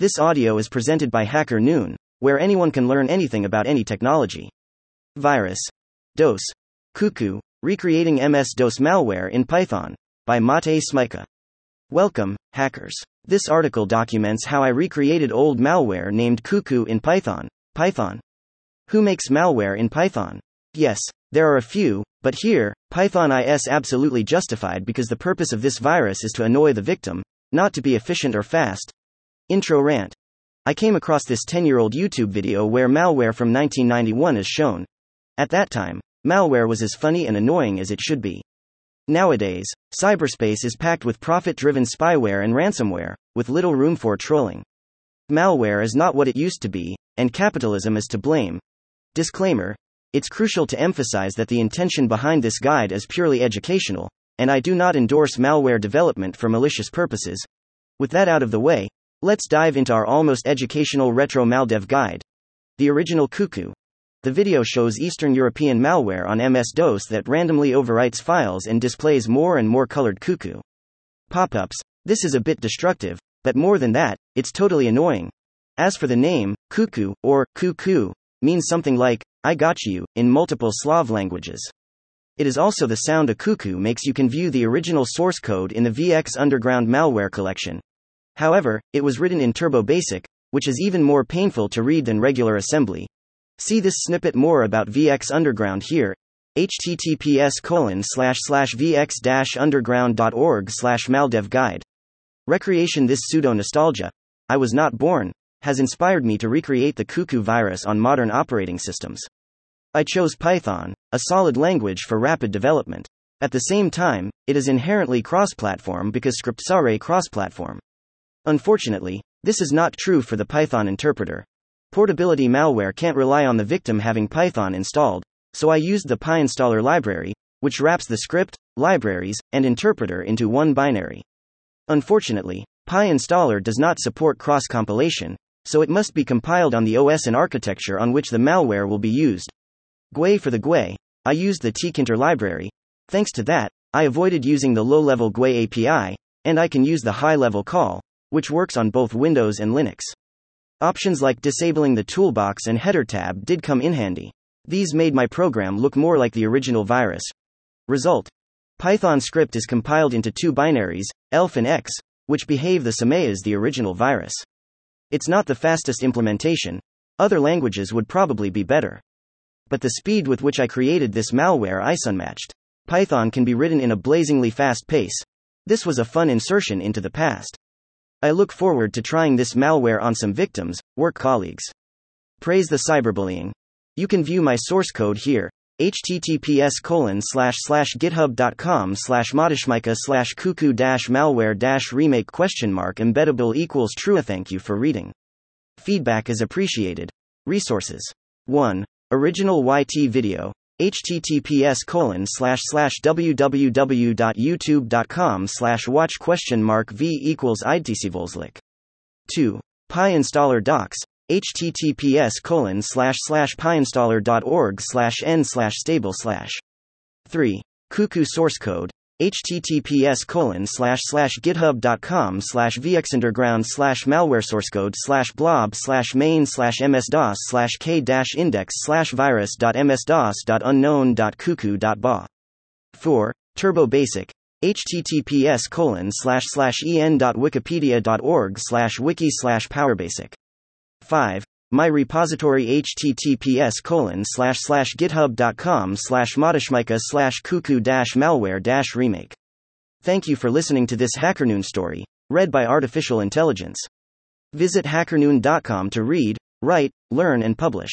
This audio is presented by Hacker Noon, where anyone can learn anything about any technology. Virus. DOS. Kuku, recreating MS DOS malware in Python, by Matej Smycka. Welcome, hackers. This article documents how I recreated old malware named Kuku in Python. Python. Who makes malware in Python? Yes, there are a few, but here, Python is absolutely justified because the purpose of this virus is to annoy the victim, not to be efficient or fast. Intro rant. I came across this 10 year old YouTube video where malware from 1991 is shown. At that time, malware was as funny and annoying as it should be. Nowadays, cyberspace is packed with profit driven spyware and ransomware, with little room for trolling. Malware is not what it used to be, and capitalism is to blame. Disclaimer It's crucial to emphasize that the intention behind this guide is purely educational, and I do not endorse malware development for malicious purposes. With that out of the way, Let's dive into our almost educational retro maldev guide. The original Kuku. The video shows Eastern European malware on MS DOS that randomly overwrites files and displays more and more colored kuku. Pop ups. This is a bit destructive, but more than that, it's totally annoying. As for the name, kuku, or kuku, means something like, I got you, in multiple Slav languages. It is also the sound a cuckoo makes. You can view the original source code in the VX Underground malware collection. However, it was written in Turbo Basic, which is even more painful to read than regular assembly. See this snippet more about VX Underground here. https vx underground.org slash maldev guide. Recreation This pseudo nostalgia, I was not born, has inspired me to recreate the Kuku virus on modern operating systems. I chose Python, a solid language for rapid development. At the same time, it is inherently cross platform because scripts are cross platform. Unfortunately, this is not true for the Python interpreter. Portability malware can't rely on the victim having Python installed, so I used the PyInstaller library, which wraps the script, libraries, and interpreter into one binary. Unfortunately, PyInstaller does not support cross compilation, so it must be compiled on the OS and architecture on which the malware will be used. GUI for the GUI, I used the tkinter library. Thanks to that, I avoided using the low level GUI API, and I can use the high level call, which works on both Windows and Linux. Options like disabling the toolbox and header tab did come in handy. These made my program look more like the original virus. Result Python script is compiled into two binaries, ELF and X, which behave the same as the original virus. It's not the fastest implementation, other languages would probably be better. But the speed with which I created this malware is unmatched. Python can be written in a blazingly fast pace. This was a fun insertion into the past. I look forward to trying this malware on some victims, work colleagues. Praise the cyberbullying. You can view my source code here https colon slash slash github.com slash matejsmycka slash kuku dash malware dash remake question mark embeddable equals true thank you for reading. Feedback is appreciated. Resources. 1 original yt video https colon slash slash www.youtube.com slash watch question mark v equals idtcvolslik. 2. PyInstaller docs https colon slash slash pyinstaller.org slash n slash stable slash 3. Kuku source code https colon slash slash github.com slash vxunderground slash malware source code slash blob slash main slash msdos slash k dash index slash virus dot msdos dot unknown dot kuku dot ba. 4 turbo basic https colon slash slash en dot wikipedia dot org slash wiki slash powerbasic 5 my repository https colon slash slash github.com slash matejsmycka slash kuku dash malware dash remake. Thank you for listening to this HackerNoon story, read by Artificial Intelligence. Visit hackernoon.com to read, write, learn, and publish.